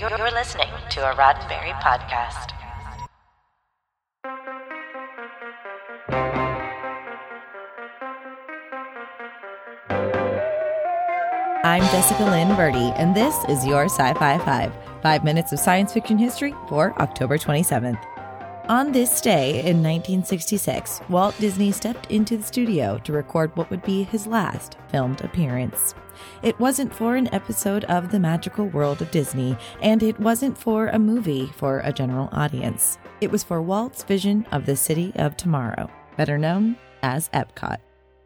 You're, listening to a Roddenberry podcast. I'm Jessica Lynn Verdi, and this is your Sci Fi 5, five minutes of science fiction history for October 27th. On this day in 1966, Walt Disney stepped into the studio to record what would be his last filmed appearance. It wasn't for an episode of The Magical World of Disney, and it wasn't for a movie for a general audience. It was for Walt's vision of the city of tomorrow, better known as Epcot.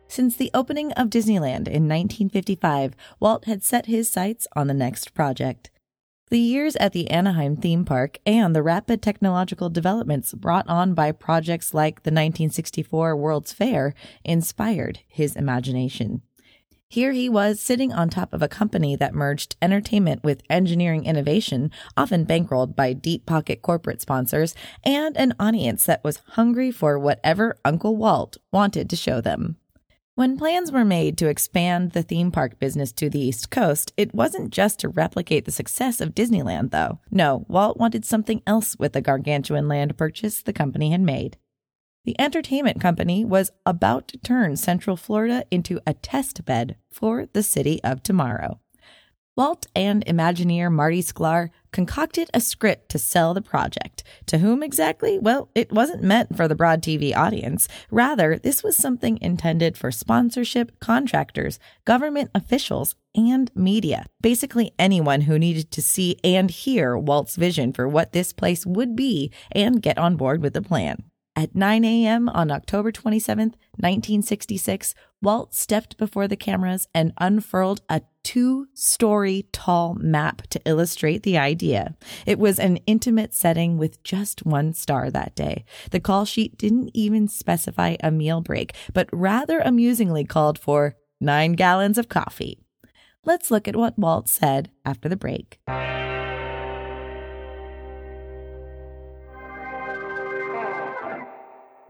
Since the opening of Disneyland in 1955, Walt had set his sights on the next project. The years at the Anaheim theme park and the rapid technological developments brought on by projects like the 1964 World's Fair inspired his imagination. Here he was sitting on top of a company that merged entertainment with engineering innovation, often bankrolled by deep pocket corporate sponsors, and an audience that was hungry for whatever Uncle Walt wanted to show them. When plans were made to expand the theme park business to the East Coast, it wasn't just to replicate the success of Disneyland, though. No, Walt wanted something else with the gargantuan land purchase the company had made. The entertainment company was about to turn Central Florida into a test bed for the city of tomorrow. Walt and Imagineer Marty Sklar concocted a script to sell the project. To whom exactly? Well, it wasn't meant for the broad TV audience. Rather, this was something intended for sponsorship, contractors, government officials, and media. Basically, anyone who needed to see and hear Walt's vision for what this place would be and get on board with the plan. At 9 a.m. on October 27, 1966, Walt stepped before the cameras and unfurled a two story tall map to illustrate the idea. It was an intimate setting with just one star that day. The call sheet didn't even specify a meal break, but rather amusingly called for nine gallons of coffee. Let's look at what Walt said after the break.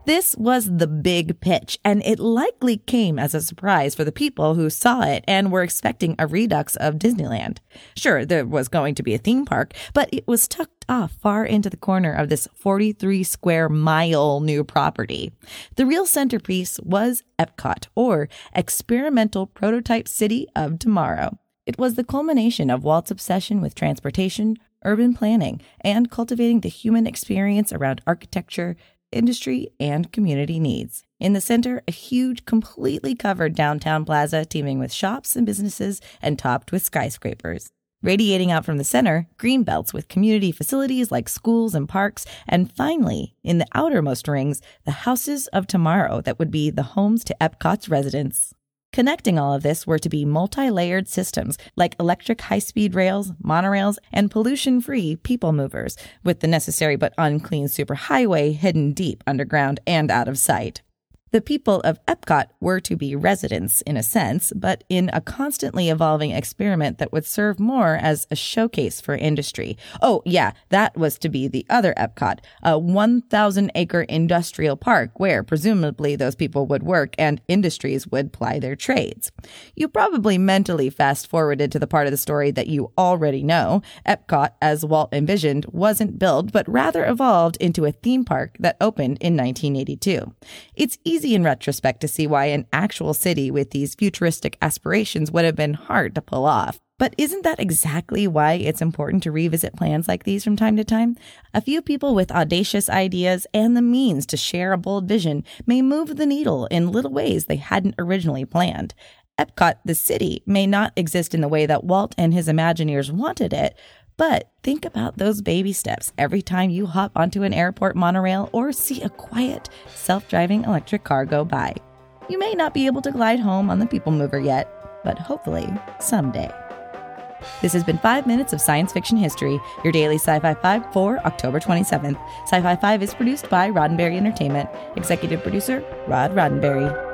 This was the big pitch, and it likely came as a surprise for the people who saw it and were expecting a redux of Disneyland. Sure, there was going to be a theme park, but it was tucked off far into the corner of this 43 square mile new property. The real centerpiece was Epcot, or Experimental Prototype City of Tomorrow. It was the culmination of Walt's obsession with transportation, urban planning, and cultivating the human experience around architecture, industry, and community needs. In the center, a huge, completely covered downtown plaza teeming with shops and businesses and topped with skyscrapers. Radiating out from the center, green belts with community facilities like schools and parks, and finally, in the outermost rings, the houses of tomorrow that would be the homes to Epcot's residents. Connecting all of this were to be multi layered systems like electric high speed rails, monorails, and pollution free people movers, with the necessary but unclean superhighway hidden deep underground and out of sight. The people of Epcot were to be residents in a sense, but in a constantly evolving experiment that would serve more as a showcase for industry. Oh, yeah, that was to be the other Epcot, a 1,000 acre industrial park where presumably those people would work and industries would ply their trades. You probably mentally fast forwarded to the part of the story that you already know. Epcot, as Walt envisioned, wasn't built, but rather evolved into a theme park that opened in 1982. It's easy in retrospect to see why an actual city with these futuristic aspirations would have been hard to pull off. But isn't that exactly why it's important to revisit plans like these from time to time? A few people with audacious ideas and the means to share a bold vision may move the needle in little ways they hadn't originally planned. Epcot, the city, may not exist in the way that Walt and his Imagineers wanted it, but think about those baby steps every time you hop onto an airport monorail or see a quiet, self driving electric car go by. You may not be able to glide home on the People Mover yet, but hopefully someday. This has been 5 minutes of science fiction history, your daily Sci Fi 5 for October 27th. Sci Fi 5 is produced by Roddenberry Entertainment, executive producer Rod Roddenberry.